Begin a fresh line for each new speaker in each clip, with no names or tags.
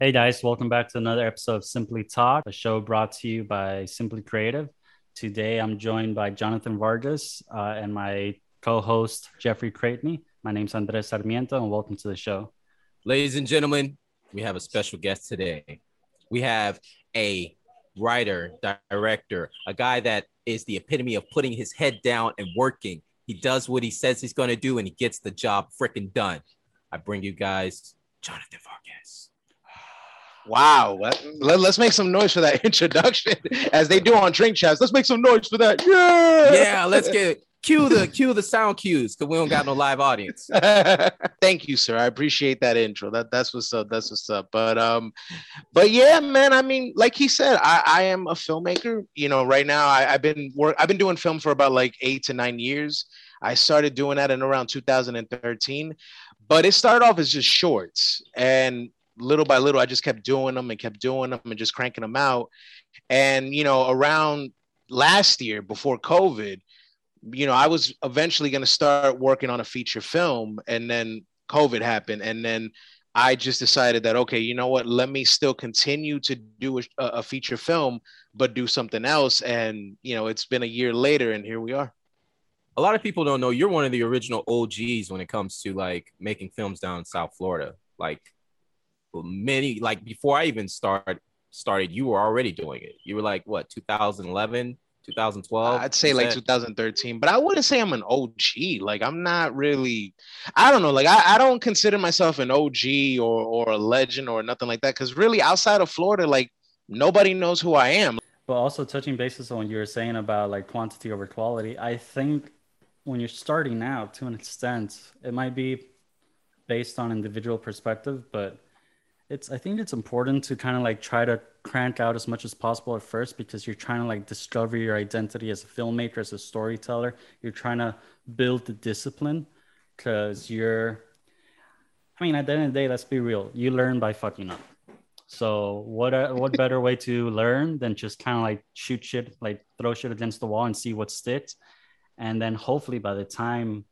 Hey guys, welcome back to another episode of Simply Talk, a show brought to you by Simply Creative. Today I'm joined by Jonathan Vargas uh, and my co host, Jeffrey Creighton. My name's Andres Sarmiento, and welcome to the show.
Ladies and gentlemen, we have a special guest today. We have a writer, director, a guy that is the epitome of putting his head down and working. He does what he says he's going to do and he gets the job freaking done. I bring you guys Jonathan Vargas.
Wow. Let, us make some noise for that introduction as they do on Drink Champs. Let's make some noise for that. Yeah.
Yeah, let's get cue the cue the sound cues because we don't got no live audience.
Thank you, sir. I appreciate that intro. That that's what's up. That's what's up. But um, but yeah, man. I mean, like he said, I, I am a filmmaker. You know, right now I, I've been work. I've been doing film for about like eight to nine years. I started doing that in around 2013, but it started off as just shorts, and little by little, I just kept doing them and kept doing them and just cranking them out. And you know, around last year before COVID, you know, I was eventually going to start working on a feature film, and then COVID happened, and then I just decided that okay, you know what? Let me still continue to do a, a feature film, but do something else. And you know, it's been a year later, and here we are.
A lot of people don't know you're one of the original OGs when it comes to like making films down in South Florida. Like many, like before I even start started, you were already doing it. You were like what 2011 2012
i'd say like 2013 but i wouldn't say i'm an og like i'm not really i don't know. Like i, I don't consider myself an og or or a legend or nothing like that because really outside of florida like nobody knows who i am.
But also touching bases on what you were saying about like quantity over quality i think when you're starting out to an extent it might be based on individual perspective but it's i think it's important to kind of like try to crank out as much as possible at first because you're trying to like discover your identity as a filmmaker as a storyteller. You're trying to build the discipline because you're i mean at the end of the day let's be real you learn by fucking up. So what uh, what better way to learn than just kind of like shoot shit like throw shit against the wall and see what sticks? And then hopefully by the time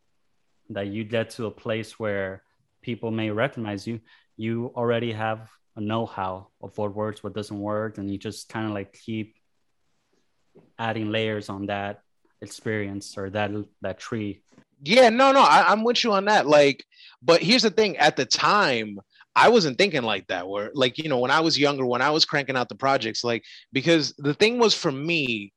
that you get to a place where people may recognize you you already have a know-how of what works, what doesn't work, and you just kind of like keep adding layers on that experience or that that tree.
Yeah, no, no, I, I'm with you on that. Like, but here's the thing: at the time, I wasn't thinking like that. Where, like, you know, when I was younger, when I was cranking out the projects, like, because the thing was for me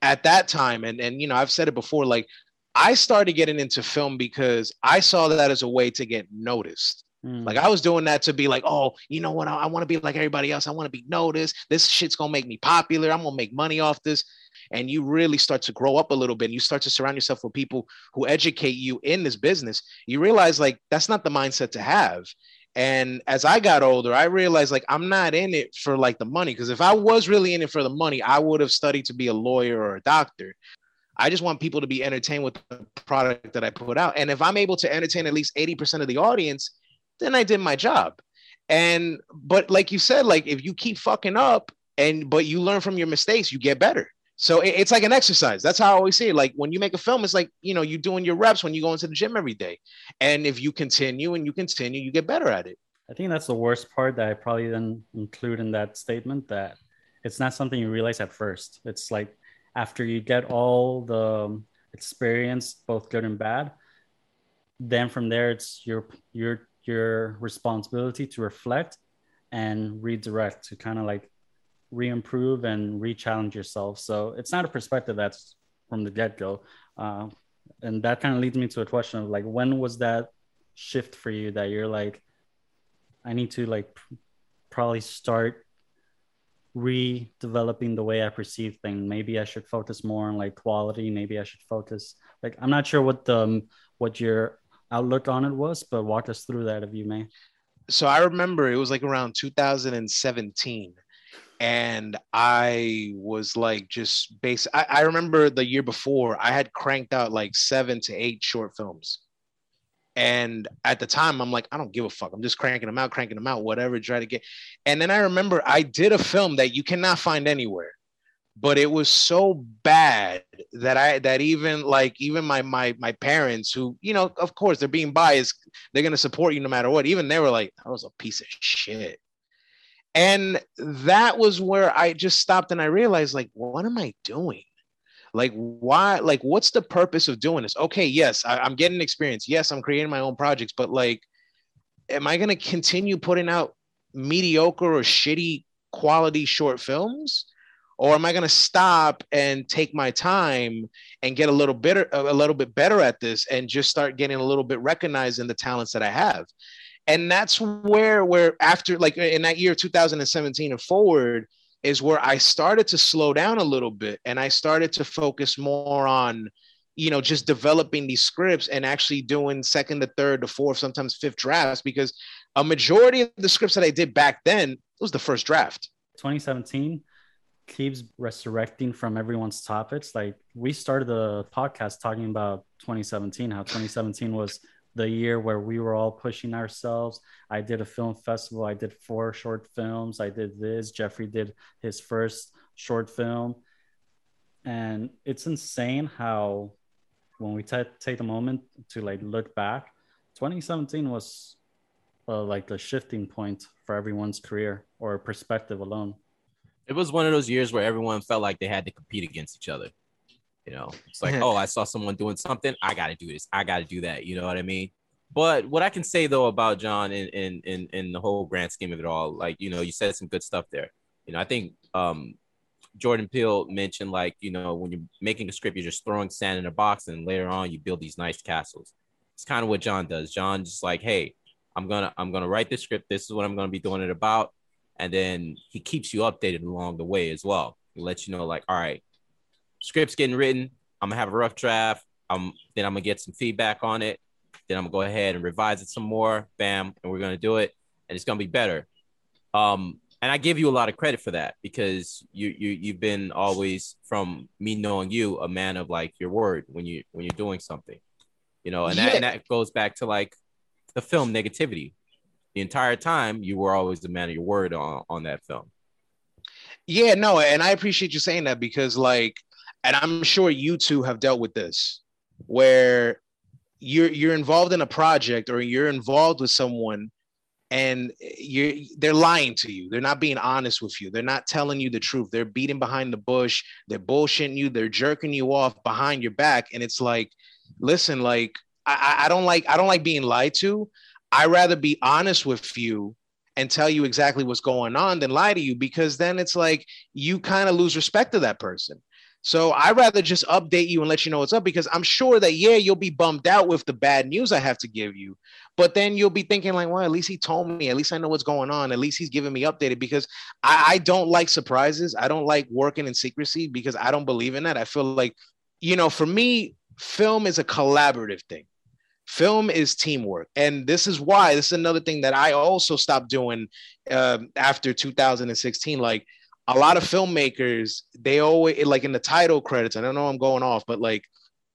at that time, and and you know, I've said it before, like, I started getting into film because I saw that as a way to get noticed. Mm. Like I was doing that to be like, oh, you know what? I, I want to be like everybody else. I want to be noticed. This shit's gonna make me popular. I'm gonna make money off this. And you really start to grow up a little bit. And you start to surround yourself with people who educate you in this business. You realize like that's not the mindset to have. And as I got older, I realized like I'm not in it for like the money. Because if I was really in it for the money, I would have studied to be a lawyer or a doctor. I just want people to be entertained with the product that I put out. And if I'm able to entertain at least 80% of the audience, then I did my job. And but like you said, like if you keep fucking up and but you learn from your mistakes, you get better. So it, it's like an exercise. That's how I always say it. Like when you make a film, it's like you know you're doing your reps when you go into the gym every day. And if you continue and you continue, you get better at it.
I think that's the worst part that I probably didn't include in that statement that it's not something you realize at first. It's like after you get all the um, experience, both good and bad, then from there it's your your your responsibility to reflect and redirect to kind of like re-improve and re-challenge yourself. So it's not a perspective that's from the get-go uh, and that kind of leads me to a question of like when was that shift for you that you're like i need to like probably start redeveloping the way i perceive things. Maybe i should focus more on like quality. Maybe i should focus like i'm not sure what the what your outlook on it was, but walk us through that if you may.
So I remember it was like around 2017 and I was like just base. I, I, remember the year before I had cranked out like seven to eight short films, and at the time I'm like I don't give a fuck. I'm just cranking them out, cranking them out, whatever. Try to get. And then I remember I did a film that you cannot find anywhere, but it was so bad that I that even like even my my my parents who you know of course they're being biased they're gonna support you no matter what even they were like that was a piece of shit And that was where I just stopped and I realized, like, what am I doing? Like, why? Like, what's the purpose of doing this? Okay, yes, I, I'm getting experience. Yes, I'm creating my own projects, but like, am I to continue putting out mediocre or shitty quality short films? Or am I going to stop and take my time and get a little better, a little bit better at this, and just start getting a little bit recognized in the talents that I have? And that's where, where after like in that year 2017 and forward, is where I started to slow down a little bit, and I started to focus more on, you know, just developing these scripts and actually doing second to third to fourth, sometimes fifth drafts, because a majority of the scripts that I did back then was the first draft.
2017 keeps resurrecting from everyone's topics. Like we started the podcast talking about 2017, how 2017 was the year where we were all pushing ourselves. I did a film festival. I did four short films. I did this. Jeffrey did his first short film. And it's insane how when we t- take a moment to like look back, 2017 was uh, like the shifting point for everyone's career or perspective alone.
It was one of those years where everyone felt like they had to compete against each other. You know, it's like, oh, I saw someone doing something. I got to do this. I got to do that. You know what I mean? But what I can say though about John in, in in in the whole grand scheme of it all, like you know, you said some good stuff there. You know, I think um, Jordan Peele mentioned like you know when you're making a script, you're just throwing sand in a box, and later on you build these nice castles. It's kind of what John does. John just like, hey, I'm gonna I'm gonna write this script. This is what I'm gonna be doing it about and then he keeps you updated along the way as well. He lets you know, like, all right, script's getting written. I'm gonna have a rough draft. I'm then I'm gonna get some feedback on it. Then I'm gonna go ahead and revise it some more. Bam, and we're gonna do it, and it's gonna be better. Um, and I give you a lot of credit for that because you you you've been always from me knowing you a man of like your word when you when you're doing something, you know, and yeah. that and that goes back to like the film negativity the entire time you were always the man of your word on, on that film.
Yeah, no, and I appreciate you saying that because like, and I'm sure you two have dealt with this where you're you're involved in a project or you're involved with someone and you're they're lying to you. They're not being honest with you. They're not telling you the truth. They're beating behind the bush. They're bullshitting you. They're jerking you off behind your back. And it's like listen like I, I don't like i don't like being lied to I rather be honest with you and tell you exactly what's going on than lie to you because then it's like you kind of lose respect to that person. So I'd rather just update you and let you know what's up because I'm sure that yeah, you'll be bummed out with the bad news I have to give you, but then you'll be thinking like, well, at least he told me, at least I know what's going on, at least he's giving me updated because I, I don't like surprises. I don't like working in secrecy because I don't believe in that. I feel like, you know, for me, film is a collaborative thing film is teamwork. And this is why this is another thing that i also stopped doing uh, after 2016 like a lot of filmmakers they always like in the title credits i don't know i'm going off but like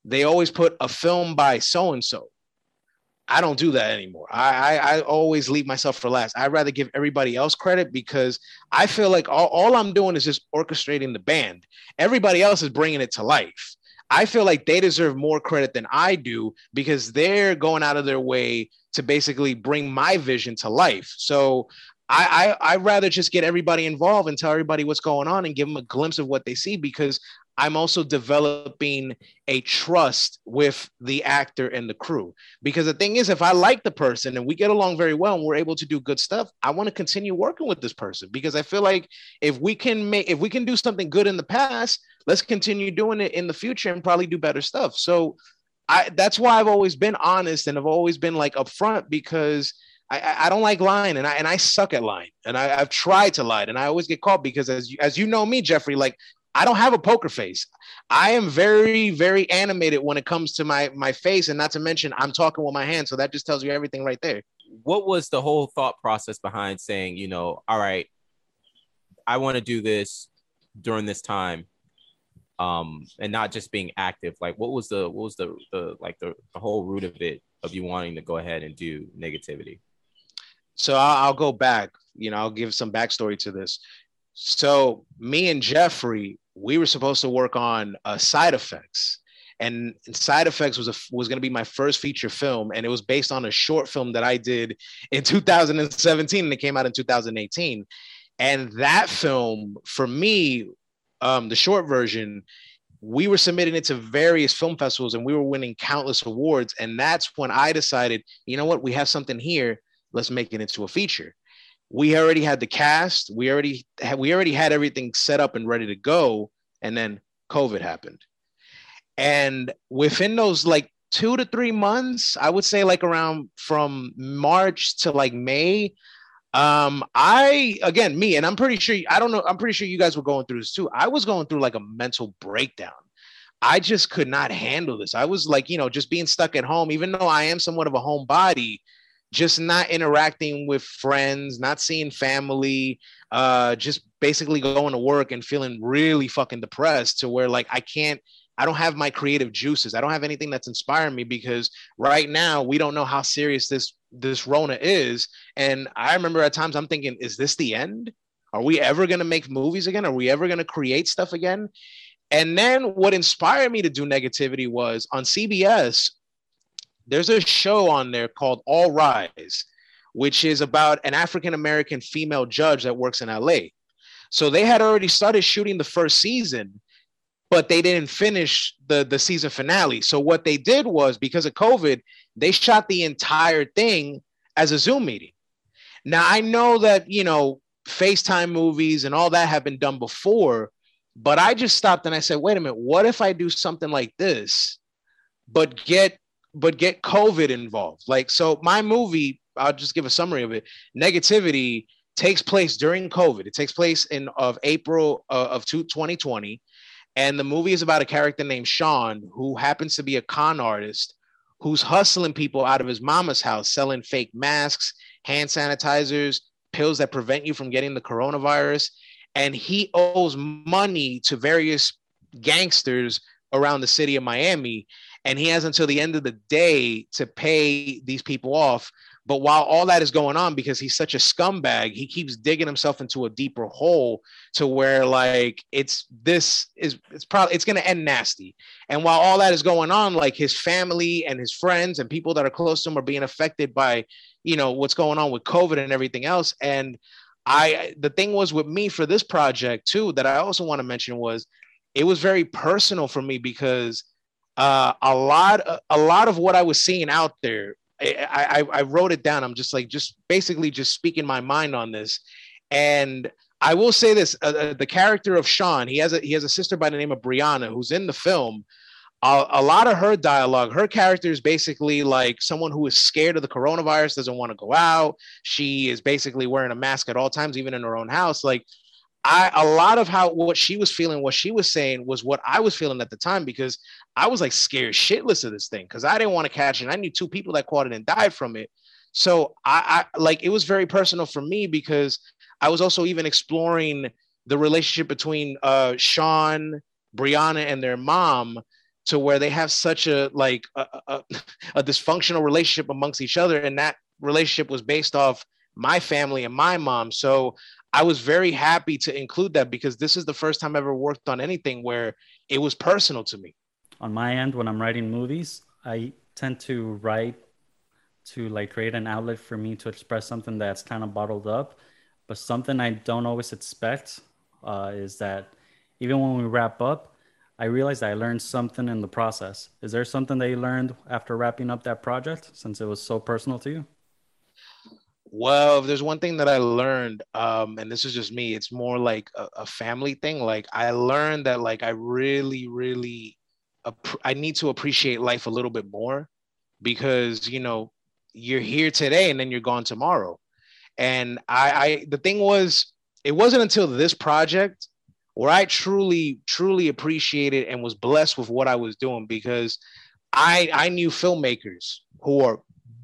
they always put a film by so and so i don't do that anymore. I, I, I always leave myself for last. I'd rather give everybody else credit because i feel like all, all i'm doing is just orchestrating the band. Everybody else is bringing it to life I feel like they deserve more credit than I do because they're going out of their way to basically bring my vision to life. So I, I I'd rather just get everybody involved and tell everybody what's going on and give them a glimpse of what they see because I'm also developing a trust with the actor and the crew. Because the thing is, if I like the person and we get along very well and we're able to do good stuff, I want to continue working with this person because I feel like if we can make if we can do something good in the past, let's continue doing it in the future and probably do better stuff. So I that's why I've always been honest and I've always been like upfront because I, I don't like lying and I and I suck at lying and I, I've tried to lie and I always get caught because as you, as you know me, Jeffrey, like I don't have a poker face. I am very, very animated when it comes to my my face, and not to mention I'm talking with my hands. So that just tells you everything right there.
What was the whole thought process behind saying, you know, all right, I want to do this during this time, um, and not just being active? Like, what was the what was the the like the, the whole root of it of you wanting to go ahead and do negativity?
So I'll, go back. You know, I'll give some backstory to this. So me and Jeffrey, we were supposed to work on uh, side effects and side effects was a, was going to be my first feature film and it was based on a short film that i did in 2017 and it came out in 2018 And that film, for me, um, the short version, we were submitting it to various film festivals and we were winning countless awards. And that's when I decided, you know what, we have something here. Let's make it into a feature. We already had the cast. We already had, we already had everything set up and ready to go. And then COVID happened. And within those like two to three months, I would say like around from March to like May, um, I again me, and I'm pretty sure I don't know, I'm pretty sure you guys were going through this too. I was going through like a mental breakdown. I just could not handle this. I was like, you know, just being stuck at home, even though I am somewhat of a homebody, just not interacting with friends, not seeing family, uh, just basically going to work and feeling really fucking depressed to where like I can't I don't have my creative juices. I don't have anything that's inspiring me because right now we don't know how serious this this Rona is. And I remember at times I'm thinking, is this the end? Are we ever gonna make movies again? Are we ever gonna create stuff again? And then what inspired me to do negativity was on CBS, there's a show on there called All Rise, which is about an African American female judge that works in LA. So they had already started shooting the first season but they didn't finish the the season finale. So what they did was because of COVID, they shot the entire thing as a Zoom meeting. Now I know that you know FaceTime movies and all that have been done before, but I just stopped and I said, wait a minute, what if I do something like this, but get but get COVID involved? Like so, my movie. I'll just give a summary of it. Negativity takes place during COVID. It takes place in of April uh, of 2020 and the movie is about a character named Sean who happens to be a con artist who's hustling people out of his mama's house, selling fake masks, hand sanitizers, pills that prevent you from getting the coronavirus. And he owes money to various gangsters around the city of Miami. And he has until the end of the day to pay these people off. But while all that is going on, because he's such a scumbag, he keeps digging himself into a deeper hole to where like it's this is it's probably it's gonna end nasty. And while all that is going on, like his family and his friends and people that are close to him are being affected by, you know, what's going on with COVID and everything else. And I the thing was with me for this project too that I also want to mention was it was very personal for me because uh, a lot a lot of what I was seeing out there I, I, I wrote it down. I'm just like, just basically just speaking my mind on this. And I will say this: uh, uh, the character of Sean, he has a he has a sister by the name of Brianna who's in the film. Uh, a lot of her dialogue, her character is basically like someone who is scared of the coronavirus, doesn't want to go out. She is basically wearing a mask at all times, even in her own house. Like I a lot of how what she was feeling, what she was saying was what I was feeling at the time because I was like scared shitless of this thing because I didn't want to catch it. I knew two people that caught it and died from it. So I, I like it was very personal for me because I was also even exploring the relationship between uh Sean, Brianna, and their mom to where they have such a like a, a, a dysfunctional relationship amongst each other and that relationship was based off my family and my mom so I was very happy to include that because this is the first time I ever worked on anything where it was personal to me.
On my end, when I'm writing movies, I tend to write to like create an outlet for me to express something that's kind of bottled up. But something I don't always expect uh, is that even when we wrap up, I realized I learned something in the process. Is there something that you learned after wrapping up that project since it was so personal to you?
Well, if there's one thing that I learned, um, and this is just me, it's more like a, a family thing. Like I learned that like I really, really, I need to appreciate life a little bit more because you know you're here today and then you're gone tomorrow. And I, I the thing was, it wasn't until this project where I truly, truly appreciated and was blessed with what I was doing because I I knew filmmakers who are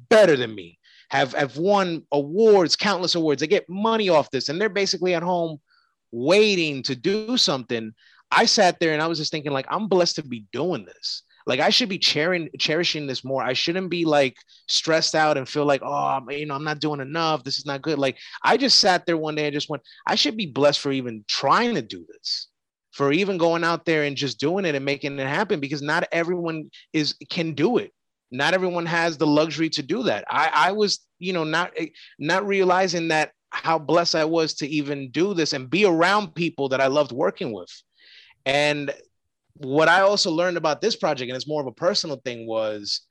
better than me have have won awards, countless awards. They get money off this, and they're basically at home waiting to do something. I sat there and I was just thinking, like, I'm blessed to be doing this. Like, I should be cherishing cherishing this more. I shouldn't be like stressed out and feel like, oh, you know, I'm not doing enough. This is not good. Like, I just sat there one day and just went, I should be blessed for even trying to do this for even going out there and just doing it and making it happen because not everyone is can do it not everyone has the luxury to do that. I, I was, you know, not eh, not realizing that how blessed I was to even do this and be around people that I loved working with. And what I also learned about this project, and it's more of a personal thing, was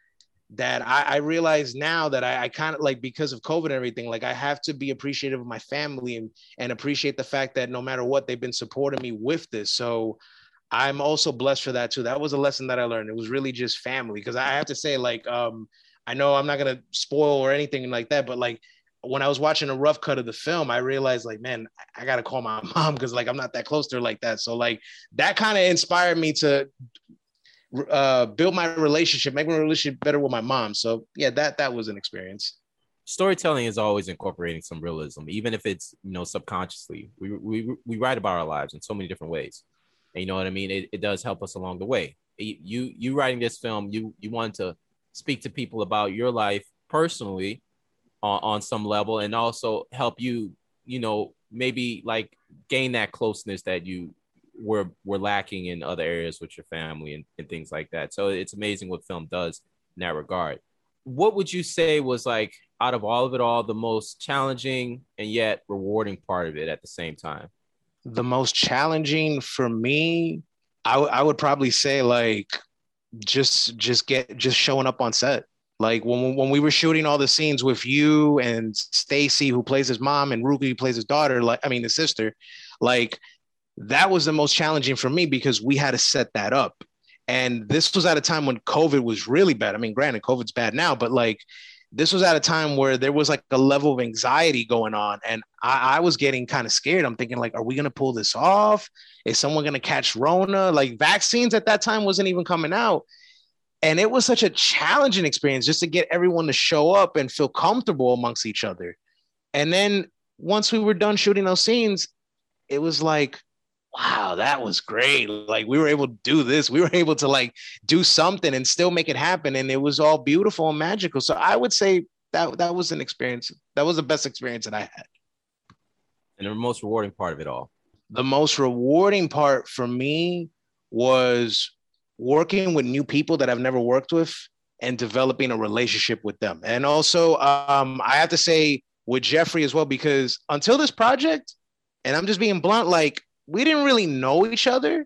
that I, I realize now that I, I kind of like because of COVID and everything, like I have to be appreciative of my family and, and appreciate the fact that no matter what, they've been supporting me with this. So I'm also blessed for that too. That was a lesson that I learned. It was really just family. Cause I have to say, like, um, I know I'm not gonna spoil or anything like that, but like when I was watching a rough cut of the film, I realized like, man, I gotta call my mom because like I'm not that close to her like that. So like that kind of inspired me to uh, build my relationship, make my relationship better with my mom. So yeah, that that was an experience.
Storytelling is always incorporating some realism, even if it's you know subconsciously. We we we write about our lives in so many different ways, and you know what I mean. It, it does help us along the way. You you writing this film, you you wanted to speak to people about your life personally on, on some level, and also help you you know maybe like gain that closeness that you were were lacking in other areas with your family and, and things like that. So it's amazing what film does in that regard. What would you say was like out of all of it all the most challenging and yet rewarding part of it at the same time?
The most challenging for me, I, w- I would probably say like just just get just showing up on set. Like when when we were shooting all the scenes with you and Stacy, who plays his mom, and Ruki, who plays his daughter, like I mean his sister, like that was the most challenging for me because we had to set that up. And this was at a time when COVID was really bad. I mean, granted, COVID's bad now, but like this was at a time where there was like a level of anxiety going on. And I, I was getting kind of scared. I'm thinking, like, are we gonna pull this off? Is someone gonna catch Rona? Like vaccines at that time wasn't even coming out. And it was such a challenging experience just to get everyone to show up and feel comfortable amongst each other. And then once we were done shooting those scenes, it was like, wow, that was great. Like we were able to do this. We were able to like do something and still make it happen. And it was all beautiful and magical. So I would say that that was an experience. That was the best experience that I had.
And the most rewarding part of it all.
The most rewarding part for me was working with new people that I've never worked with and developing a relationship with them. And also, um, I have to say with Jeffrey as well, because until this project, and I'm just being blunt, like we didn't really know each other.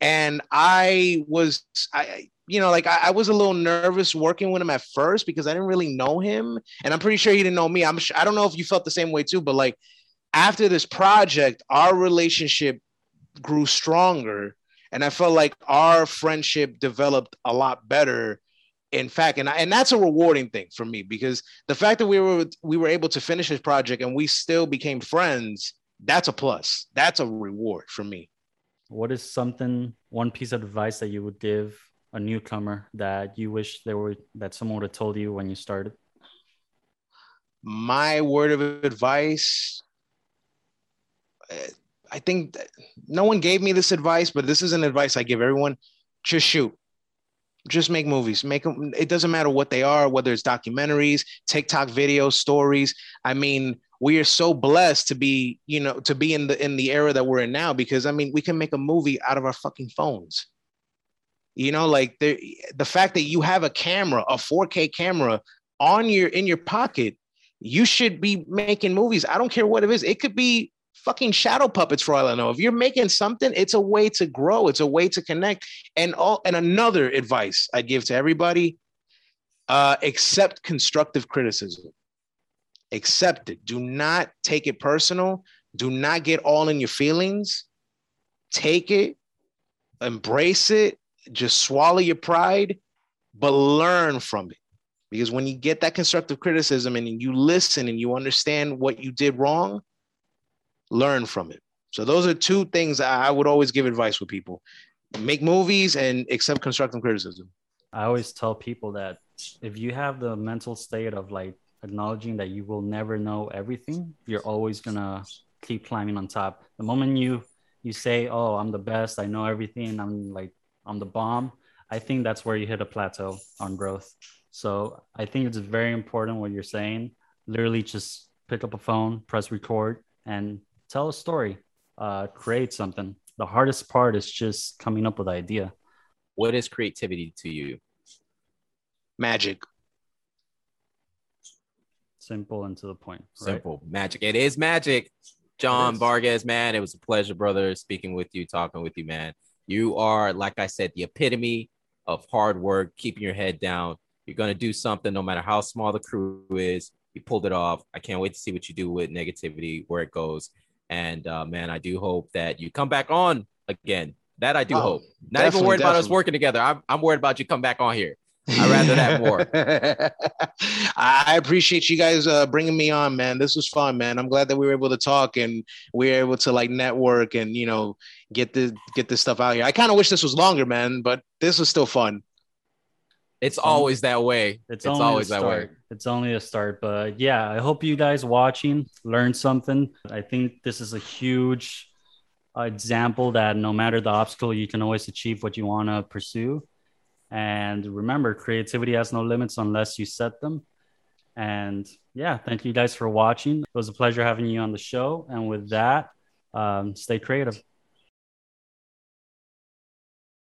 And I was, I, you know, like I, I, was a little nervous working with him at first because I didn't really know him, and I'm pretty sure he didn't know me. I'm, I don't know if you felt the same way too, but like after this project, our relationship grew stronger, and I felt like our friendship developed a lot better. In fact, and I, and that's a rewarding thing for me because the fact that we were we were able to finish this project and we still became friends that's a plus. That's a reward for me.
What is something, one piece of advice that you would give a newcomer that you wish there were that someone would have told you when you started?
My word of advice. I think no one gave me this advice, but this is an advice I give everyone. Just shoot. Just make movies. Make them. It doesn't matter what they are, whether it's documentaries, TikTok videos, stories. I mean, we are so blessed to be, you know, to be in the in the era that we're in now because I mean, we can make a movie out of our fucking phones. You know, like the the fact that you have a camera, a 4K camera on your in your pocket, you should be making movies. I don't care what it is. It could be fucking shadow puppets for all I know. If you're making something, it's a way to grow. It's a way to connect. And all and another advice I give to everybody: uh, accept constructive criticism accept it. Do not take it personal. Do not get all in your feelings. Take it, embrace it, just swallow your pride, but learn from it. Because when you get that constructive criticism and you listen and you understand what you did wrong, learn from it. So those are two things I would always give advice with people. Make movies and accept constructive criticism.
I always tell people that if you have the mental state of like acknowledging that you will never know everything, you're always gonna keep climbing on top. The moment you you say, "Oh, I'm the best. I know everything. I'm like I'm the bomb," I think that's where you hit a plateau on growth. So I think it's very important what you're saying. Literally, just pick up a phone, press record, and tell a story. Uh, create something. The hardest part is just coming up with an idea.
What is creativity to you?
Magic
Simple and to the point. right?
Simple magic. It is magic. John
is.
Vargas, man, it was a pleasure, brother, speaking with you, talking with you, man. You are, like I said, the epitome of hard work, keeping your head down. You're gonna do something, no matter how small the crew is. You pulled it off. I can't wait to see what you do with negativity, where it goes. And uh, man, I do hope that you come back on again. That I do
Oh,
hope. Not even
definitely,
worried about us working together. I'm, I'm worried about you come back on here. I'd rather that more.
I appreciate you guys uh, bringing me on, man. This was fun, man. I'm glad that we were able to talk and we were able to like network and you know get the get this stuff out here. I kind of wish this was longer, man, but this was still fun.
It's always that way.
It's,
It's,
only
always
a
that way.
start. It's only a start, but yeah, I hope you guys watching learned something. I think this is a huge uh, example that no matter the obstacle, you can always achieve what you want to pursue. And remember, creativity has no limits unless you set them. And yeah, thank you guys for watching. It was a pleasure having you on the show. And with that, um, stay creative.